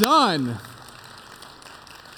Done.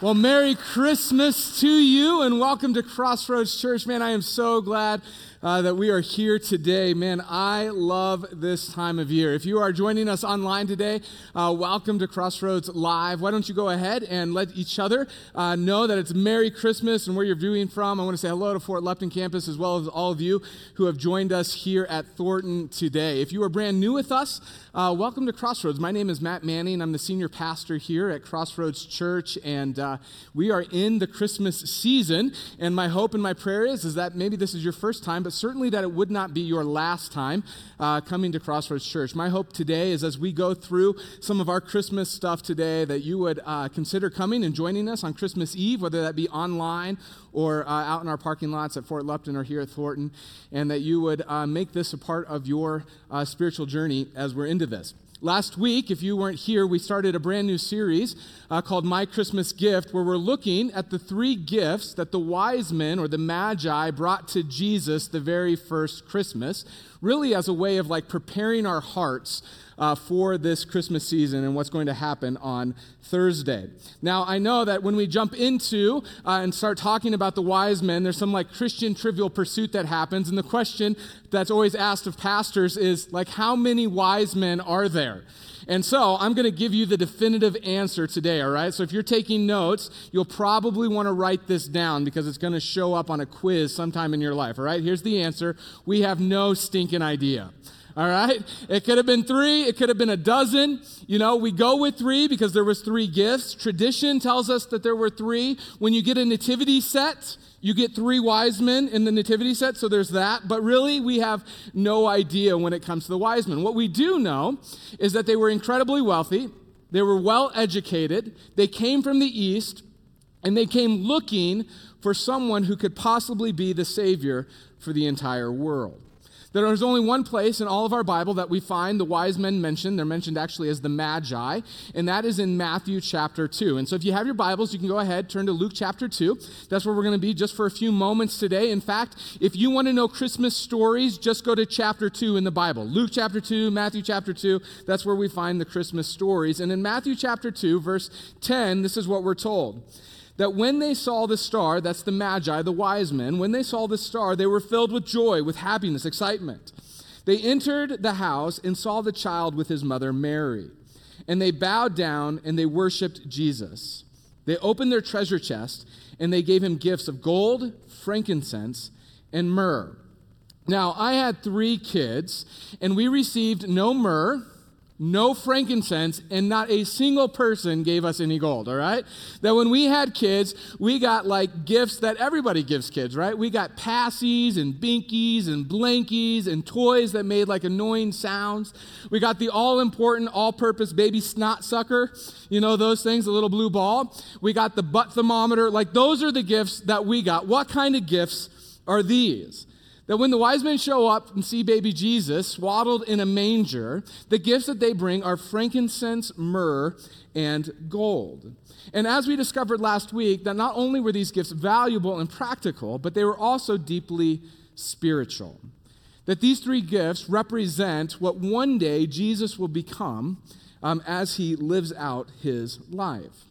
Well, Merry Christmas to you and welcome to Crossroads Church. Man, I am so glad uh, that we are here today. Man, I love this time of year. If you are joining us online today, uh, welcome to Crossroads Live. Why don't you go ahead and let each other uh, know that it's Merry Christmas and where you're viewing from. I want to say hello to Fort Lupton campus as well as all of you who have joined us here at Thornton today. If you are brand new with us, uh, welcome to Crossroads. My name is Matt Manning. I'm the senior pastor here at Crossroads Church, and uh, we are in the Christmas season. And my hope and my prayer is, is that maybe this is your first time, but certainly that it would not be your last time uh, coming to Crossroads Church. My hope today is as we go through some of our Christmas stuff today, that you would uh, consider coming and joining us on Christmas Eve, whether that be online or uh, out in our parking lots at Fort Lupton or here at Thornton, and that you would uh, make this a part of your uh, spiritual journey as we're into this. Last week, if you weren't here, we started a brand new series uh, called My Christmas Gift, where we're looking at the three gifts that the wise men or the magi brought to Jesus the very first Christmas, really as a way of like preparing our hearts uh, for this Christmas season and what's going to happen on Thursday. Now, I know that when we jump into uh, and start talking about the wise men, there's some like Christian trivial pursuit that happens. And the question that's always asked of pastors is like, how many wise men are there? And so I'm going to give you the definitive answer today, all right? So if you're taking notes, you'll probably want to write this down because it's going to show up on a quiz sometime in your life, all right? Here's the answer we have no stinking idea. All right? It could have been three, it could have been a dozen. You know, we go with three because there was three gifts. Tradition tells us that there were three. When you get a nativity set, you get three wise men in the nativity set, so there's that. But really, we have no idea when it comes to the wise men. What we do know is that they were incredibly wealthy, they were well educated, they came from the east, and they came looking for someone who could possibly be the savior for the entire world. There is only one place in all of our Bible that we find the wise men mentioned. They're mentioned actually as the Magi, and that is in Matthew chapter 2. And so if you have your Bibles, you can go ahead, turn to Luke chapter 2. That's where we're going to be just for a few moments today. In fact, if you want to know Christmas stories, just go to chapter 2 in the Bible. Luke chapter 2, Matthew chapter 2, that's where we find the Christmas stories. And in Matthew chapter 2, verse 10, this is what we're told that when they saw the star, that's the Magi, the wise men, when they saw the star, they were filled with joy, with happiness, excitement. They entered the house and saw the child with his mother Mary. And they bowed down and they worshiped Jesus. They opened their treasure chest and they gave him gifts of gold, frankincense, and myrrh. Now, I had three kids, and we received no myrrh no frankincense, and not a single person gave us any gold, all right? That when we had kids, we got like gifts that everybody gives kids, right? We got passies and binkies and blankies and toys that made like annoying sounds. We got the all important, all purpose baby snot sucker, you know, those things, the little blue ball. We got the butt thermometer. Like, those are the gifts that we got. What kind of gifts are these? That when the wise men show up and see baby Jesus swaddled in a manger, the gifts that they bring are frankincense, myrrh, and gold. And as we discovered last week, that not only were these gifts valuable and practical, but they were also deeply spiritual. That these three gifts represent what one day Jesus will become um, as he lives out his life.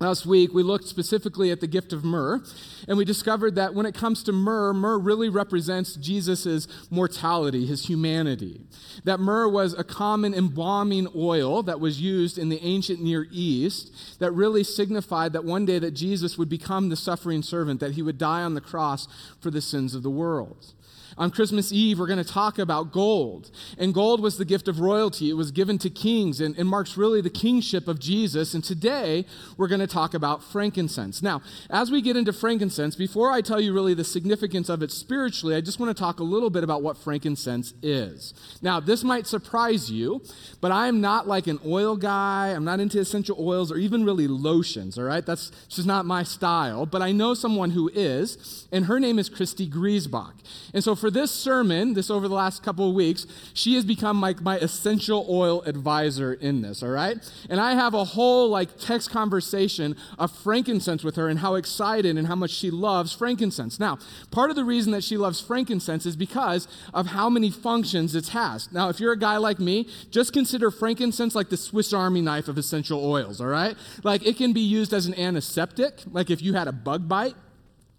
Last week, we looked specifically at the gift of myrrh, and we discovered that when it comes to myrrh, myrrh really represents Jesus' mortality, his humanity. That myrrh was a common embalming oil that was used in the ancient Near East that really signified that one day that Jesus would become the suffering servant, that he would die on the cross for the sins of the world. On Christmas Eve, we're going to talk about gold. And gold was the gift of royalty, it was given to kings and, and marks really the kingship of Jesus. And today, we're going to talk about frankincense. Now, as we get into frankincense, before I tell you really the significance of it spiritually, I just want to talk a little bit about what frankincense is. Now, this might surprise you, but I am not like an oil guy. I'm not into essential oils or even really lotions, all right? That's just not my style. But I know someone who is, and her name is Christy Griesbach. And so for this sermon, this over the last couple of weeks, she has become my, my essential oil advisor in this, all right? And I have a whole like text conversation of frankincense with her and how excited and how much she loves frankincense. Now, part of the reason that she loves frankincense is because of how many functions it has. Now, if you're a guy like me, just consider frankincense like the Swiss Army knife of essential oils, all right? Like it can be used as an antiseptic, like if you had a bug bite.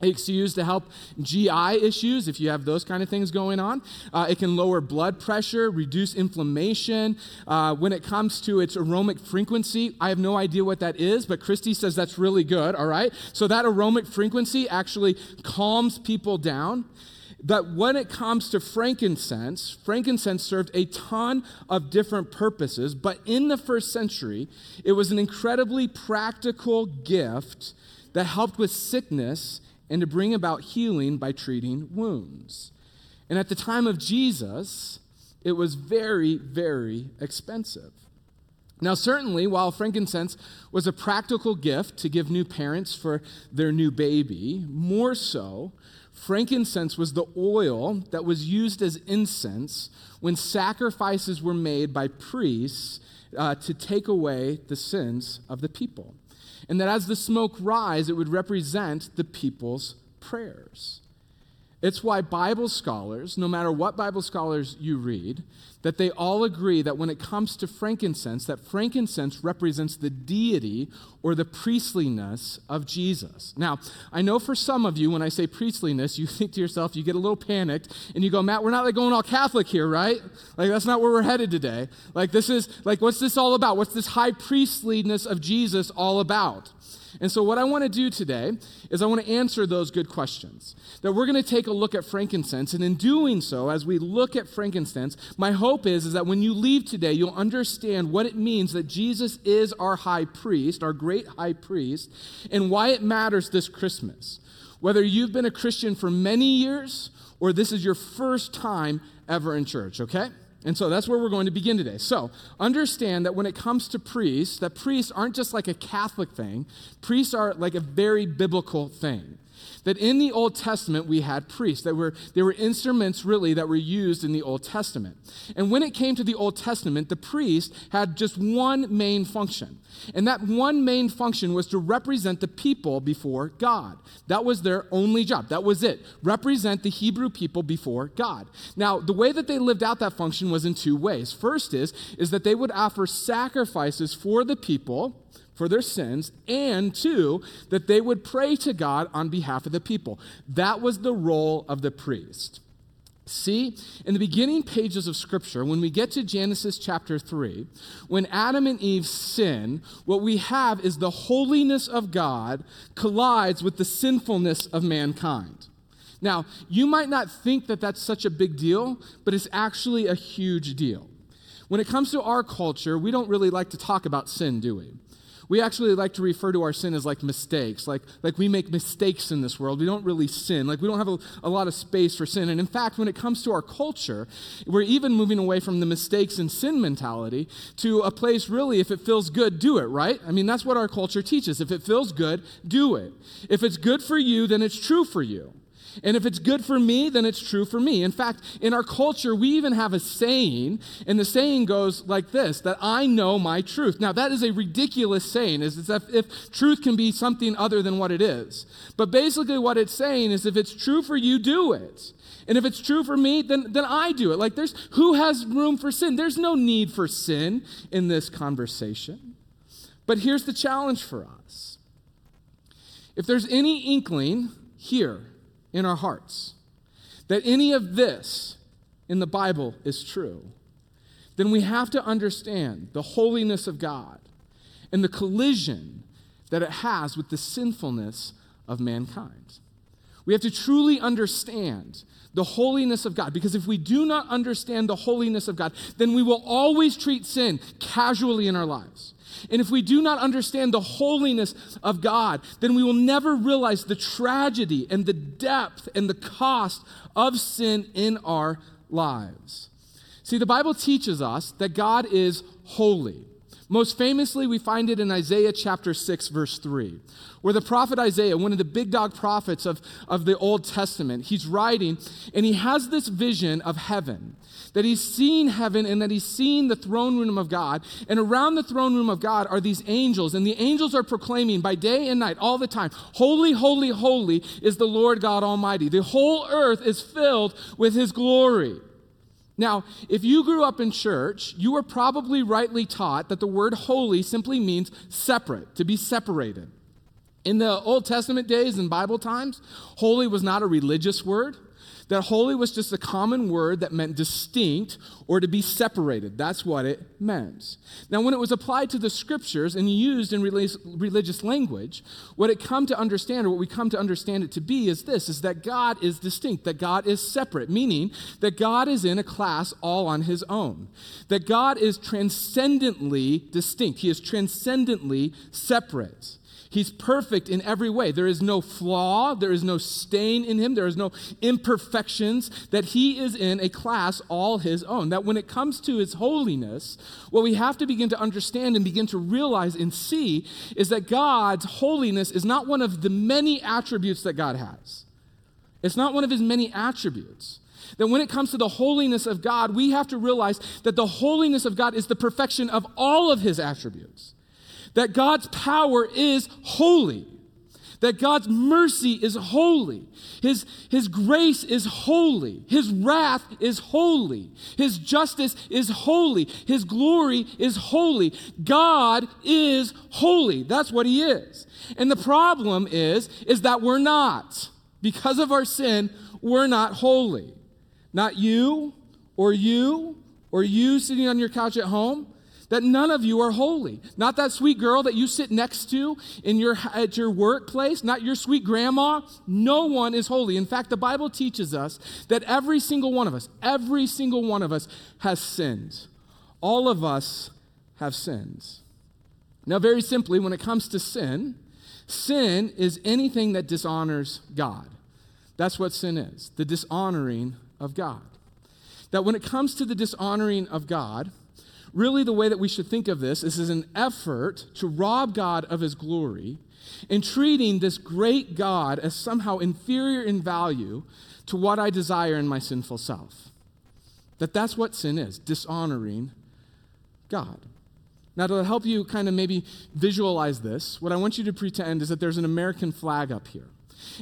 It's used to help GI issues if you have those kind of things going on. Uh, it can lower blood pressure, reduce inflammation. Uh, when it comes to its aromatic frequency, I have no idea what that is, but Christy says that's really good, all right? So that aromatic frequency actually calms people down. But when it comes to frankincense, frankincense served a ton of different purposes, but in the first century, it was an incredibly practical gift that helped with sickness and to bring about healing by treating wounds. And at the time of Jesus, it was very, very expensive. Now, certainly, while frankincense was a practical gift to give new parents for their new baby, more so, frankincense was the oil that was used as incense when sacrifices were made by priests uh, to take away the sins of the people and that as the smoke rise, it would represent the people's prayers. It's why Bible scholars, no matter what Bible scholars you read, that they all agree that when it comes to frankincense, that frankincense represents the deity or the priestliness of Jesus. Now, I know for some of you, when I say priestliness, you think to yourself, you get a little panicked, and you go, Matt, we're not like going all Catholic here, right? Like, that's not where we're headed today. Like, this is, like, what's this all about? What's this high priestliness of Jesus all about? And so, what I want to do today is I want to answer those good questions. That we're going to take a look at frankincense. And in doing so, as we look at frankincense, my hope is, is that when you leave today, you'll understand what it means that Jesus is our high priest, our great high priest, and why it matters this Christmas. Whether you've been a Christian for many years or this is your first time ever in church, okay? And so that's where we're going to begin today. So, understand that when it comes to priests, that priests aren't just like a Catholic thing. Priests are like a very biblical thing that in the Old Testament we had priests that were they were instruments really that were used in the Old Testament. And when it came to the Old Testament, the priest had just one main function. And that one main function was to represent the people before God. That was their only job. That was it. Represent the Hebrew people before God. Now, the way that they lived out that function was in two ways. First is is that they would offer sacrifices for the people for their sins, and two, that they would pray to God on behalf of the people. That was the role of the priest. See, in the beginning pages of Scripture, when we get to Genesis chapter 3, when Adam and Eve sin, what we have is the holiness of God collides with the sinfulness of mankind. Now, you might not think that that's such a big deal, but it's actually a huge deal. When it comes to our culture, we don't really like to talk about sin, do we? We actually like to refer to our sin as like mistakes. Like, like we make mistakes in this world. We don't really sin. Like we don't have a, a lot of space for sin. And in fact, when it comes to our culture, we're even moving away from the mistakes and sin mentality to a place really, if it feels good, do it, right? I mean, that's what our culture teaches. If it feels good, do it. If it's good for you, then it's true for you. And if it's good for me, then it's true for me. In fact, in our culture, we even have a saying, and the saying goes like this that I know my truth. Now, that is a ridiculous saying, is if, if truth can be something other than what it is. But basically, what it's saying is if it's true for you, do it. And if it's true for me, then, then I do it. Like, there's who has room for sin? There's no need for sin in this conversation. But here's the challenge for us if there's any inkling here in our hearts that any of this in the Bible is true, then we have to understand the holiness of God and the collision that it has with the sinfulness of mankind. We have to truly understand the holiness of God because if we do not understand the holiness of God, then we will always treat sin casually in our lives. And if we do not understand the holiness of God, then we will never realize the tragedy and the depth and the cost of sin in our lives. See, the Bible teaches us that God is holy. Most famously, we find it in Isaiah chapter 6, verse 3, where the prophet Isaiah, one of the big dog prophets of, of the Old Testament, he's writing and he has this vision of heaven. That he's seen heaven and that he's seen the throne room of God. And around the throne room of God are these angels, and the angels are proclaiming by day and night, all the time, Holy, holy, holy is the Lord God Almighty. The whole earth is filled with his glory. Now, if you grew up in church, you were probably rightly taught that the word holy simply means separate, to be separated. In the Old Testament days and Bible times, holy was not a religious word that holy was just a common word that meant distinct or to be separated. That's what it meant. Now, when it was applied to the scriptures and used in religious language, what it come to understand, or what we come to understand it to be, is this: is that God is distinct, that God is separate, meaning that God is in a class all on His own, that God is transcendently distinct. He is transcendently separate. He's perfect in every way. There is no flaw, there is no stain in him, there is no imperfections, that he is in a class all his own. That when it comes to his holiness, what we have to begin to understand and begin to realize and see is that God's holiness is not one of the many attributes that God has. It's not one of his many attributes. That when it comes to the holiness of God, we have to realize that the holiness of God is the perfection of all of his attributes that God's power is holy, that God's mercy is holy, His, His grace is holy, His wrath is holy, His justice is holy, His glory is holy. God is holy. That's what He is. And the problem is, is that we're not. Because of our sin, we're not holy. Not you, or you, or you sitting on your couch at home that none of you are holy. Not that sweet girl that you sit next to in your, at your workplace, not your sweet grandma. No one is holy. In fact, the Bible teaches us that every single one of us, every single one of us has sinned. All of us have sins. Now, very simply, when it comes to sin, sin is anything that dishonors God. That's what sin is the dishonoring of God. That when it comes to the dishonoring of God, Really, the way that we should think of this is as an effort to rob God of his glory and treating this great God as somehow inferior in value to what I desire in my sinful self. That that's what sin is, dishonoring God. Now, to help you kind of maybe visualize this, what I want you to pretend is that there's an American flag up here.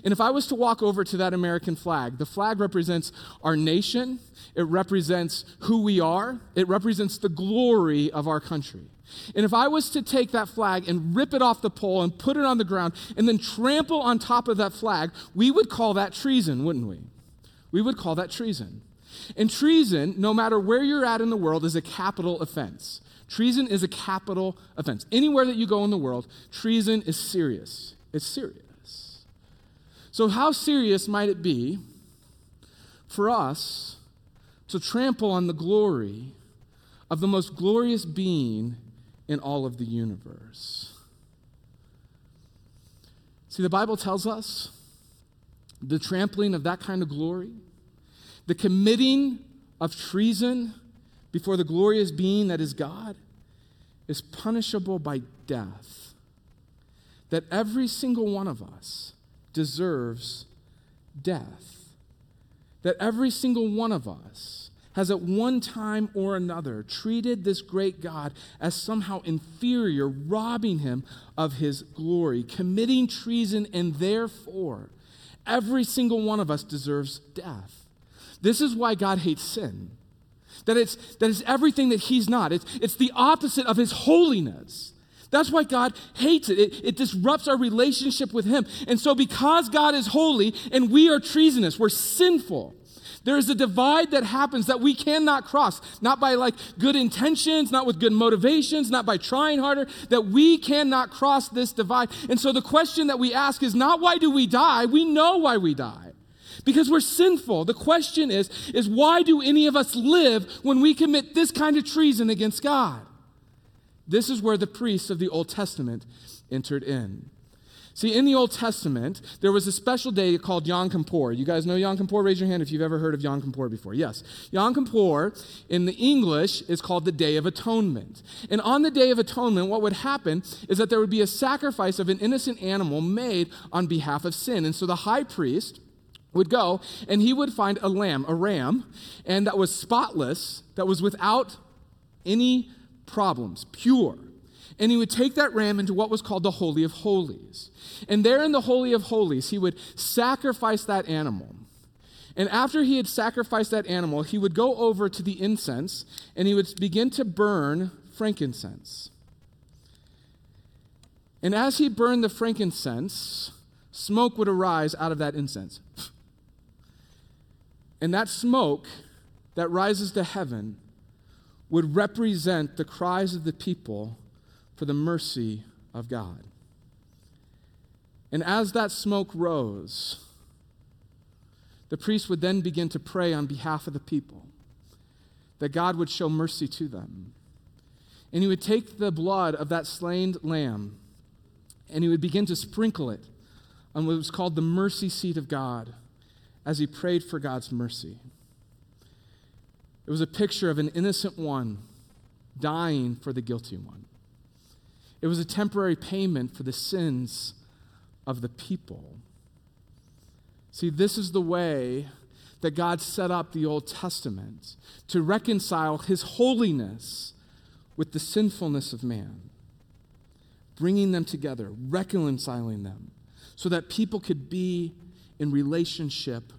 And if I was to walk over to that American flag, the flag represents our nation, it represents who we are, it represents the glory of our country. And if I was to take that flag and rip it off the pole and put it on the ground and then trample on top of that flag, we would call that treason, wouldn't we? We would call that treason. And treason, no matter where you're at in the world, is a capital offense. Treason is a capital offense. Anywhere that you go in the world, treason is serious. It's serious. So, how serious might it be for us to trample on the glory of the most glorious being in all of the universe? See, the Bible tells us the trampling of that kind of glory, the committing of treason before the glorious being that is God, is punishable by death. That every single one of us deserves death. That every single one of us has at one time or another treated this great God as somehow inferior, robbing him of his glory, committing treason, and therefore every single one of us deserves death. This is why God hates sin. That it's, that it's everything that he's not. It's, it's the opposite of his holiness. That's why God hates it. it. It disrupts our relationship with Him. And so, because God is holy and we are treasonous, we're sinful, there is a divide that happens that we cannot cross. Not by like good intentions, not with good motivations, not by trying harder, that we cannot cross this divide. And so, the question that we ask is not why do we die? We know why we die because we're sinful. The question is, is why do any of us live when we commit this kind of treason against God? This is where the priests of the Old Testament entered in. See, in the Old Testament, there was a special day called Yom Kippur. You guys know Yom Kippur? Raise your hand if you've ever heard of Yom Kippur before. Yes. Yom Kippur, in the English, is called the Day of Atonement. And on the Day of Atonement, what would happen is that there would be a sacrifice of an innocent animal made on behalf of sin. And so the high priest would go and he would find a lamb, a ram, and that was spotless, that was without any problems, pure. And he would take that ram into what was called the Holy of Holies. And there in the Holy of Holies, he would sacrifice that animal. And after he had sacrificed that animal, he would go over to the incense and he would begin to burn frankincense. And as he burned the frankincense, smoke would arise out of that incense. And that smoke that rises to heaven would represent the cries of the people for the mercy of God. And as that smoke rose, the priest would then begin to pray on behalf of the people that God would show mercy to them. And he would take the blood of that slain lamb and he would begin to sprinkle it on what was called the mercy seat of God as he prayed for God's mercy. It was a picture of an innocent one dying for the guilty one. It was a temporary payment for the sins of the people. See, this is the way that God set up the Old Testament to reconcile his holiness with the sinfulness of man, bringing them together, reconciling them, so that people could be in relationship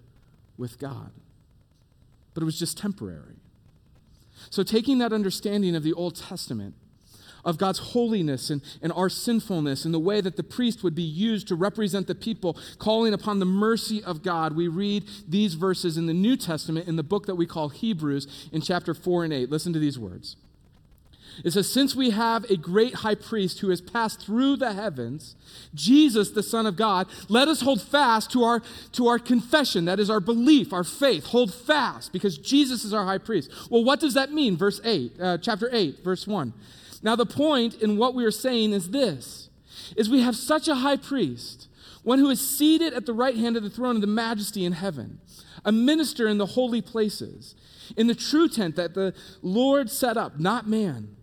with God. But it was just temporary. So, taking that understanding of the Old Testament, of God's holiness and, and our sinfulness and the way that the priest would be used to represent the people, calling upon the mercy of God. We read these verses in the New Testament in the book that we call Hebrews in chapter 4 and 8. Listen to these words. It says, Since we have a great high priest who has passed through the heavens, Jesus, the Son of God, let us hold fast to our, to our confession. That is our belief, our faith. Hold fast because Jesus is our high priest. Well, what does that mean? Verse 8, uh, chapter 8, verse 1. Now, the point in what we are saying is this is we have such a high priest, one who is seated at the right hand of the throne of the majesty in heaven, a minister in the holy places, in the true tent that the Lord set up, not man.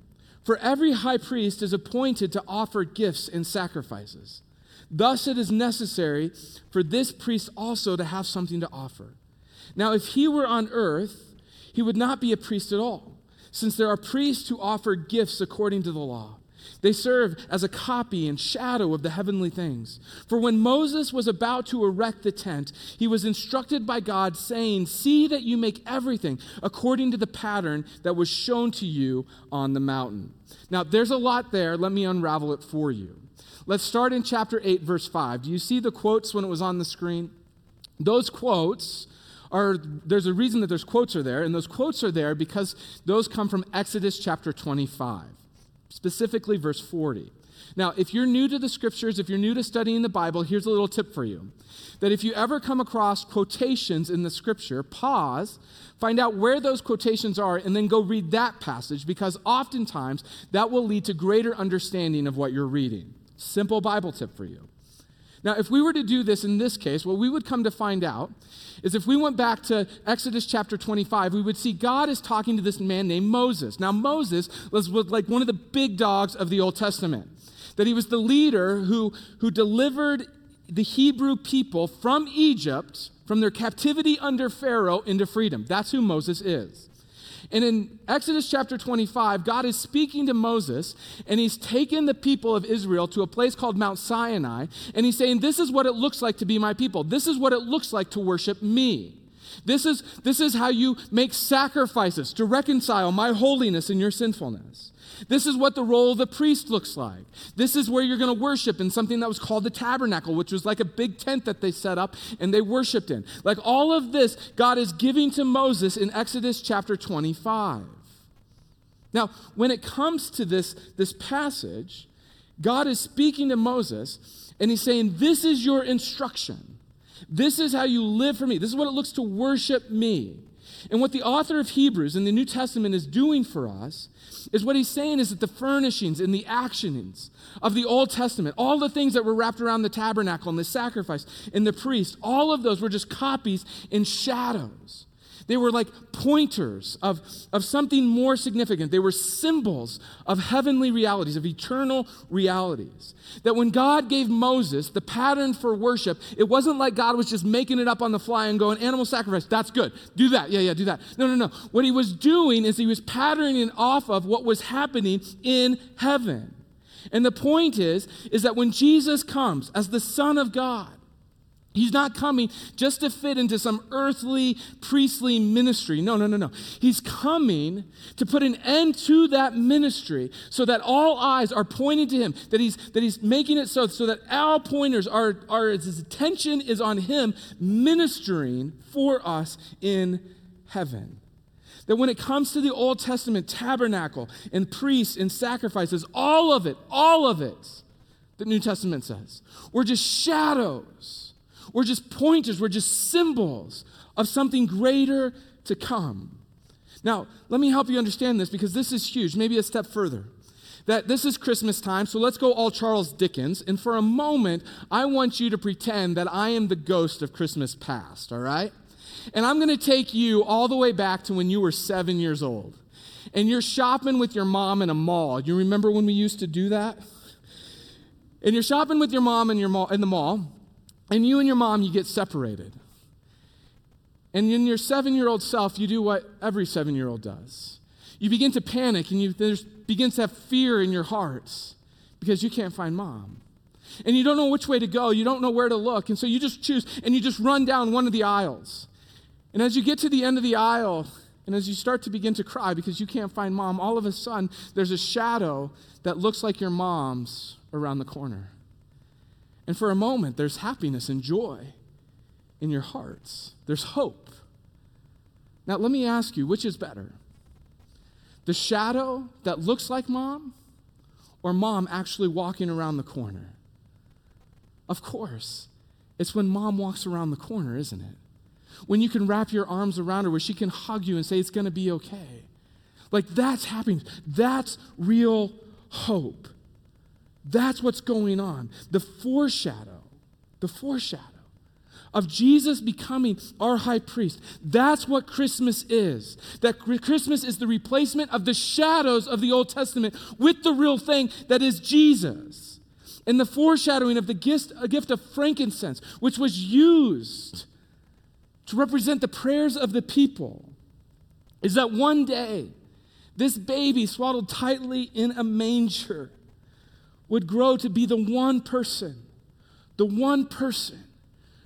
For every high priest is appointed to offer gifts and sacrifices. Thus, it is necessary for this priest also to have something to offer. Now, if he were on earth, he would not be a priest at all since there are priests who offer gifts according to the law. They serve as a copy and shadow of the heavenly things. For when Moses was about to erect the tent, he was instructed by God, saying, See that you make everything according to the pattern that was shown to you on the mountain. Now, there's a lot there. Let me unravel it for you. Let's start in chapter 8, verse 5. Do you see the quotes when it was on the screen? Those quotes are there's a reason that those quotes are there, and those quotes are there because those come from Exodus chapter 25, specifically verse 40. Now, if you're new to the scriptures, if you're new to studying the Bible, here's a little tip for you. That if you ever come across quotations in the scripture, pause, find out where those quotations are, and then go read that passage because oftentimes that will lead to greater understanding of what you're reading. Simple Bible tip for you. Now, if we were to do this in this case, what we would come to find out is if we went back to Exodus chapter 25, we would see God is talking to this man named Moses. Now, Moses was, like one of the big dogs of the Old Testament, that he was the leader who, who delivered the Hebrew people from Egypt, from their captivity under Pharaoh, into freedom. That's who Moses is. And in Exodus chapter 25, God is speaking to Moses, and he's taken the people of Israel to a place called Mount Sinai, and he's saying, This is what it looks like to be my people. This is what it looks like to worship me. This is, this is how you make sacrifices to reconcile my holiness and your sinfulness. This is what the role of the priest looks like. This is where you're going to worship in something that was called the tabernacle, which was like a big tent that they set up and they worshiped in. Like all of this, God is giving to Moses in Exodus chapter 25. Now, when it comes to this, this passage, God is speaking to Moses and he's saying, This is your instruction. This is how you live for me. This is what it looks to worship me. And what the author of Hebrews in the New Testament is doing for us is what he's saying is that the furnishings and the actionings of the Old Testament, all the things that were wrapped around the tabernacle and the sacrifice and the priest, all of those were just copies and shadows they were like pointers of, of something more significant. They were symbols of heavenly realities, of eternal realities. That when God gave Moses the pattern for worship, it wasn't like God was just making it up on the fly and going, animal sacrifice, that's good. Do that. Yeah, yeah, do that. No, no, no. What he was doing is he was patterning it off of what was happening in heaven. And the point is, is that when Jesus comes as the Son of God, He's not coming just to fit into some earthly priestly ministry. No, no, no, no. He's coming to put an end to that ministry so that all eyes are pointing to him, that he's, that he's making it so, so that all pointers are, are, his attention is on him ministering for us in heaven. That when it comes to the Old Testament tabernacle and priests and sacrifices, all of it, all of it, the New Testament says, we're just shadows we're just pointers, we're just symbols of something greater to come. Now, let me help you understand this because this is huge, maybe a step further. That this is Christmas time, so let's go all Charles Dickens. And for a moment, I want you to pretend that I am the ghost of Christmas past, all right? And I'm to take you all the way back to when you were seven years old. And you're shopping with your mom in a mall. You remember when we used to do that? And you're shopping with your mom in, your mall, in the mall, and you and your mom, you get separated. And in your seven year old self, you do what every seven year old does. You begin to panic and you begins to have fear in your hearts because you can't find mom. And you don't know which way to go, you don't know where to look. And so you just choose and you just run down one of the aisles. And as you get to the end of the aisle, and as you start to begin to cry because you can't find mom, all of a sudden there's a shadow that looks like your mom's around the corner. And for a moment, there's happiness and joy in your hearts. There's hope. Now, let me ask you which is better? The shadow that looks like mom, or mom actually walking around the corner? Of course, it's when mom walks around the corner, isn't it? When you can wrap your arms around her, where she can hug you and say, It's going to be okay. Like that's happiness. That's real hope. That's what's going on. The foreshadow, the foreshadow of Jesus becoming our high priest. That's what Christmas is. That Christmas is the replacement of the shadows of the Old Testament with the real thing that is Jesus. And the foreshadowing of the gift, gift of frankincense, which was used to represent the prayers of the people, is that one day this baby swaddled tightly in a manger would grow to be the one person, the one person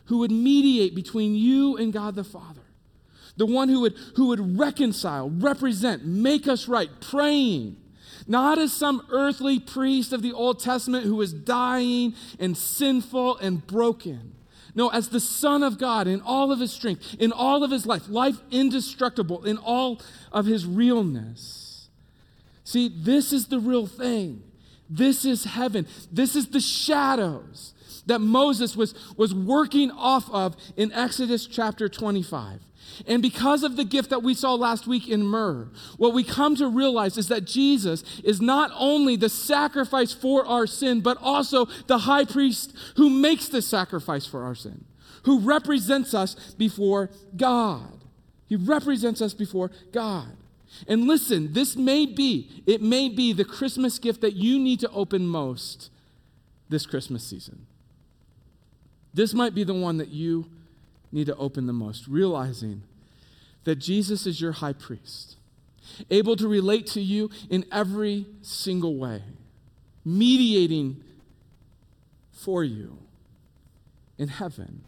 who would mediate between you and God the Father. The one who would, who would reconcile, represent, make us right, praying, not as some earthly priest of the Old Testament who is dying and sinful and broken. No, as the Son of God in all of his strength, in all of his life, life indestructible, in all of his realness. See, this is the real thing. This is heaven. This is the shadows that Moses was, was working off of in Exodus chapter 25. And because of the gift that we saw last week in myrrh, what we come to realize is that Jesus is not only the sacrifice for our sin, but also the high priest who makes the sacrifice for our sin, who represents us before God. He represents us before God. And listen, this may be, it may be the Christmas gift that you need to open most this Christmas season. This might be the one that you need to open the most, realizing that Jesus is your high priest, able to relate to you in every single way, mediating for you in heaven.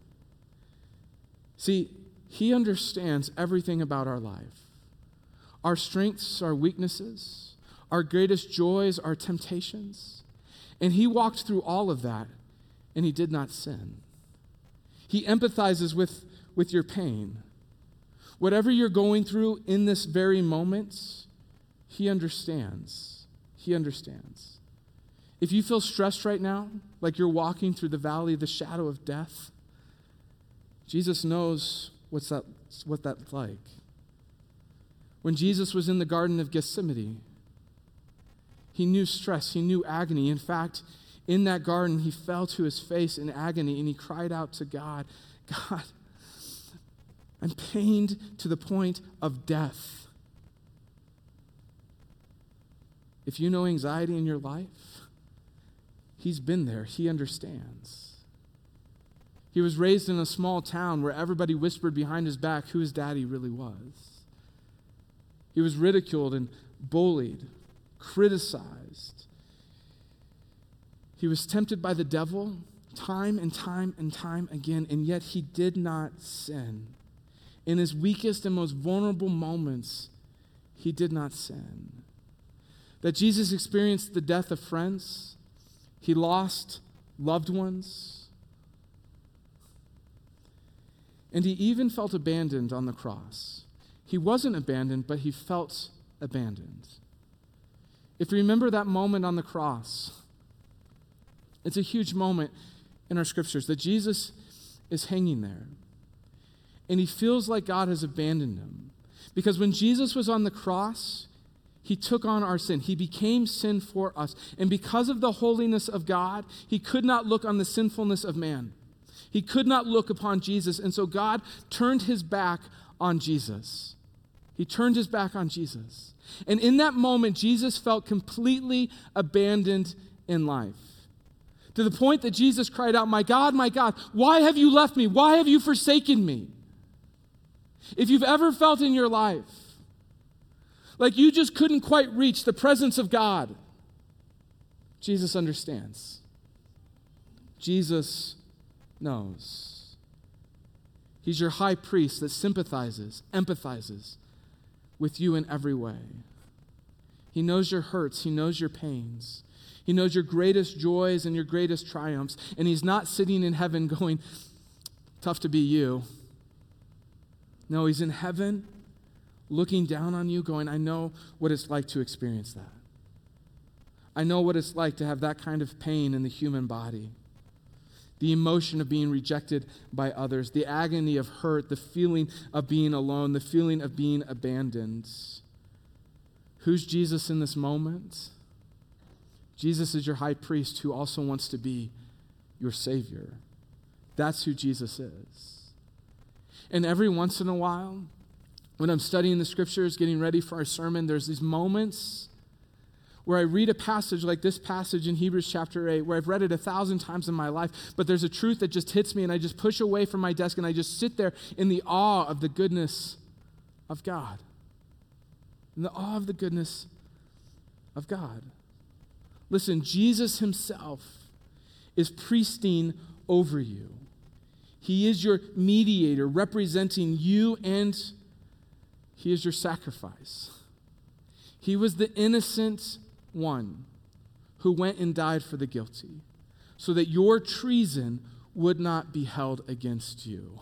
See, he understands everything about our life our strengths, our weaknesses, our greatest joys, our temptations. And he walked through all of that and he did not sin. He empathizes with, with your pain. Whatever you're going through in this very moment, he understands. He understands. If you feel stressed right now, like you're walking through the valley of the shadow of death, Jesus knows what's that, what that's like. When Jesus was in the Garden of Gethsemane, he knew stress, he knew agony. In fact, in that garden, he fell to his face in agony and he cried out to God, God, I'm pained to the point of death. If you know anxiety in your life, he's been there, he understands. He was raised in a small town where everybody whispered behind his back who his daddy really was. He was ridiculed and bullied, criticized. He was tempted by the devil time and time and time again, and yet he did not sin. In his weakest and most vulnerable moments, he did not sin. That Jesus experienced the death of friends, he lost loved ones, and he even felt abandoned on the cross. He wasn't abandoned, but he felt abandoned. If you remember that moment on the cross, it's a huge moment in our scriptures that Jesus is hanging there. And he feels like God has abandoned him. Because when Jesus was on the cross, he took on our sin. He became sin for us. And because of the holiness of God, he could not look on the sinfulness of man. He could not look upon Jesus. And so God turned his back on Jesus. He turned his back on Jesus. And in that moment, Jesus felt completely abandoned in life. To the point that Jesus cried out, My God, my God, why have you left me? Why have you forsaken me? If you've ever felt in your life like you just couldn't quite reach the presence of God, Jesus understands. Jesus knows. He's your high priest that sympathizes, empathizes with you in every way. He knows your hurts, He knows your pains. He knows your greatest joys and your greatest triumphs. And He's not sitting in heaven going, tough to be you. No, He's in heaven looking down on you, going, I know what it's like to experience that. I know what it's like to have that kind of pain in the human body the emotion of being rejected by others, the agony of hurt, the feeling of being alone, the feeling of being abandoned. Who's Jesus in this moment? Jesus is your high priest who also wants to be your Savior. That's who Jesus is. And every once in a while, when I'm studying the scriptures, getting ready for our sermon, there's these moments where I read a passage like this passage in Hebrews chapter 8, where I've read it a thousand times in my life, but there's a truth that just hits me, and I just push away from my desk and I just sit there in the awe of the goodness of God. In the awe of the goodness of God. Listen, Jesus himself is priesting over you. He is your mediator, representing you, and he is your sacrifice. He was the innocent one who went and died for the guilty, so that your treason would not be held against you.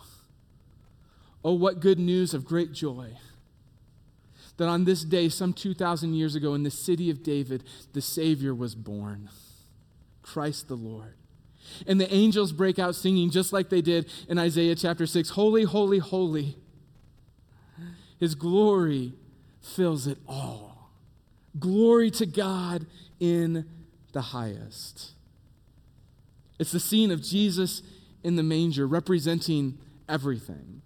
Oh, what good news of great joy! That on this day, some 2,000 years ago, in the city of David, the Savior was born Christ the Lord. And the angels break out singing just like they did in Isaiah chapter 6 Holy, holy, holy. His glory fills it all. Glory to God in the highest. It's the scene of Jesus in the manger representing everything.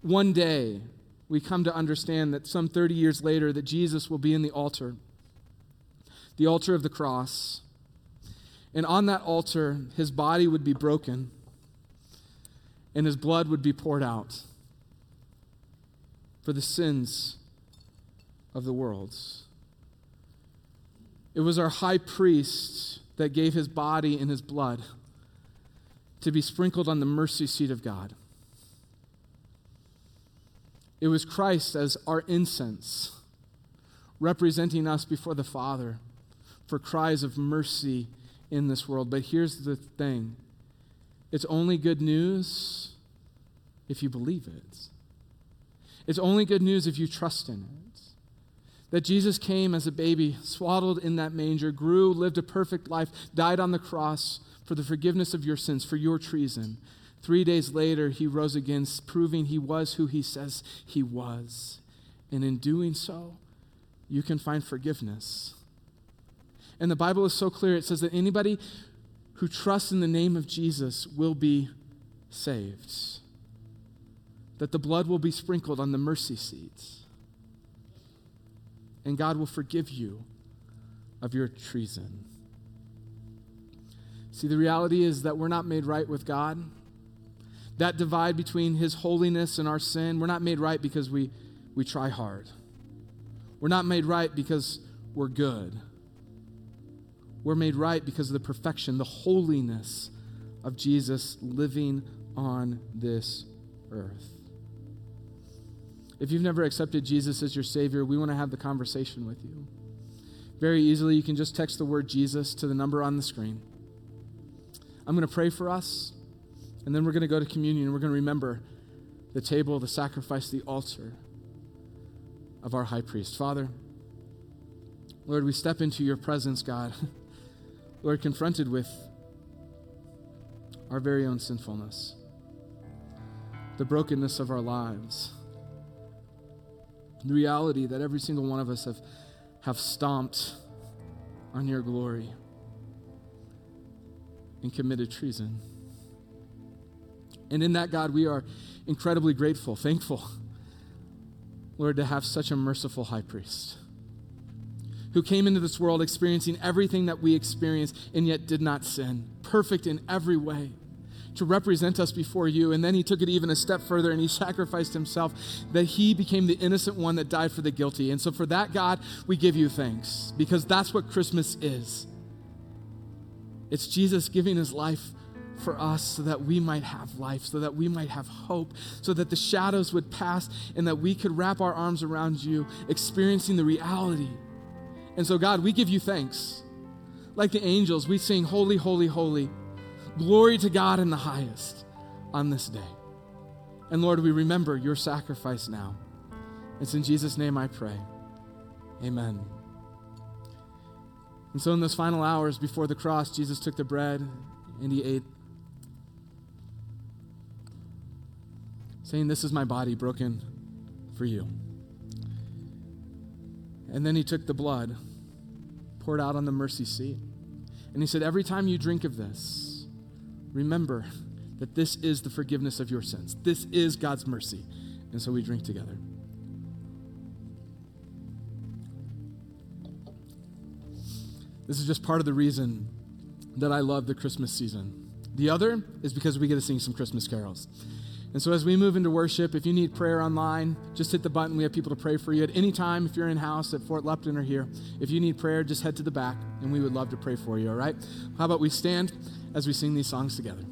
One day, we come to understand that some 30 years later that Jesus will be in the altar, the altar of the cross. And on that altar, his body would be broken and his blood would be poured out for the sins of the world. It was our high priest that gave his body and his blood to be sprinkled on the mercy seat of God. It was Christ as our incense, representing us before the Father for cries of mercy in this world. But here's the thing it's only good news if you believe it, it's only good news if you trust in it that Jesus came as a baby, swaddled in that manger, grew, lived a perfect life, died on the cross for the forgiveness of your sins, for your treason. Three days later, he rose again, proving he was who he says he was. And in doing so, you can find forgiveness. And the Bible is so clear. It says that anybody who trusts in the name of Jesus will be saved, that the blood will be sprinkled on the mercy seats, and God will forgive you of your treason. See, the reality is that we're not made right with God. That divide between His holiness and our sin, we're not made right because we, we try hard. We're not made right because we're good. We're made right because of the perfection, the holiness of Jesus living on this earth. If you've never accepted Jesus as your Savior, we want to have the conversation with you. Very easily, you can just text the word Jesus to the number on the screen. I'm going to pray for us, and then we're going to go to communion, and we're going to remember the table, the sacrifice, the altar of our high priest. Father, Lord, we step into your presence, God. Lord, confronted with our very own sinfulness, the brokenness of our lives, the reality that every single one of us have, have stomped on your glory and committed treason. And in that, God, we are incredibly grateful, thankful, Lord, to have such a merciful high priest who came into this world experiencing everything that we experience and yet did not sin, perfect in every way, to represent us before you. And then he took it even a step further and he sacrificed himself that he became the innocent one that died for the guilty. And so, for that, God, we give you thanks because that's what Christmas is. It's Jesus giving his life for us so that we might have life, so that we might have hope, so that the shadows would pass and that we could wrap our arms around you, experiencing the reality and so, God, we give you thanks. Like the angels, we sing, Holy, Holy, Holy. Glory to God in the highest on this day. And Lord, we remember your sacrifice now. It's in Jesus' name I pray. Amen. And so, in those final hours before the cross, Jesus took the bread and he ate, saying, This is my body broken for you. And then he took the blood poured out on the mercy seat. And he said, Every time you drink of this, remember that this is the forgiveness of your sins. This is God's mercy. And so we drink together. This is just part of the reason that I love the Christmas season. The other is because we get to sing some Christmas carols. And so, as we move into worship, if you need prayer online, just hit the button. We have people to pray for you at any time. If you're in house at Fort Lupton or here, if you need prayer, just head to the back, and we would love to pray for you, all right? How about we stand as we sing these songs together?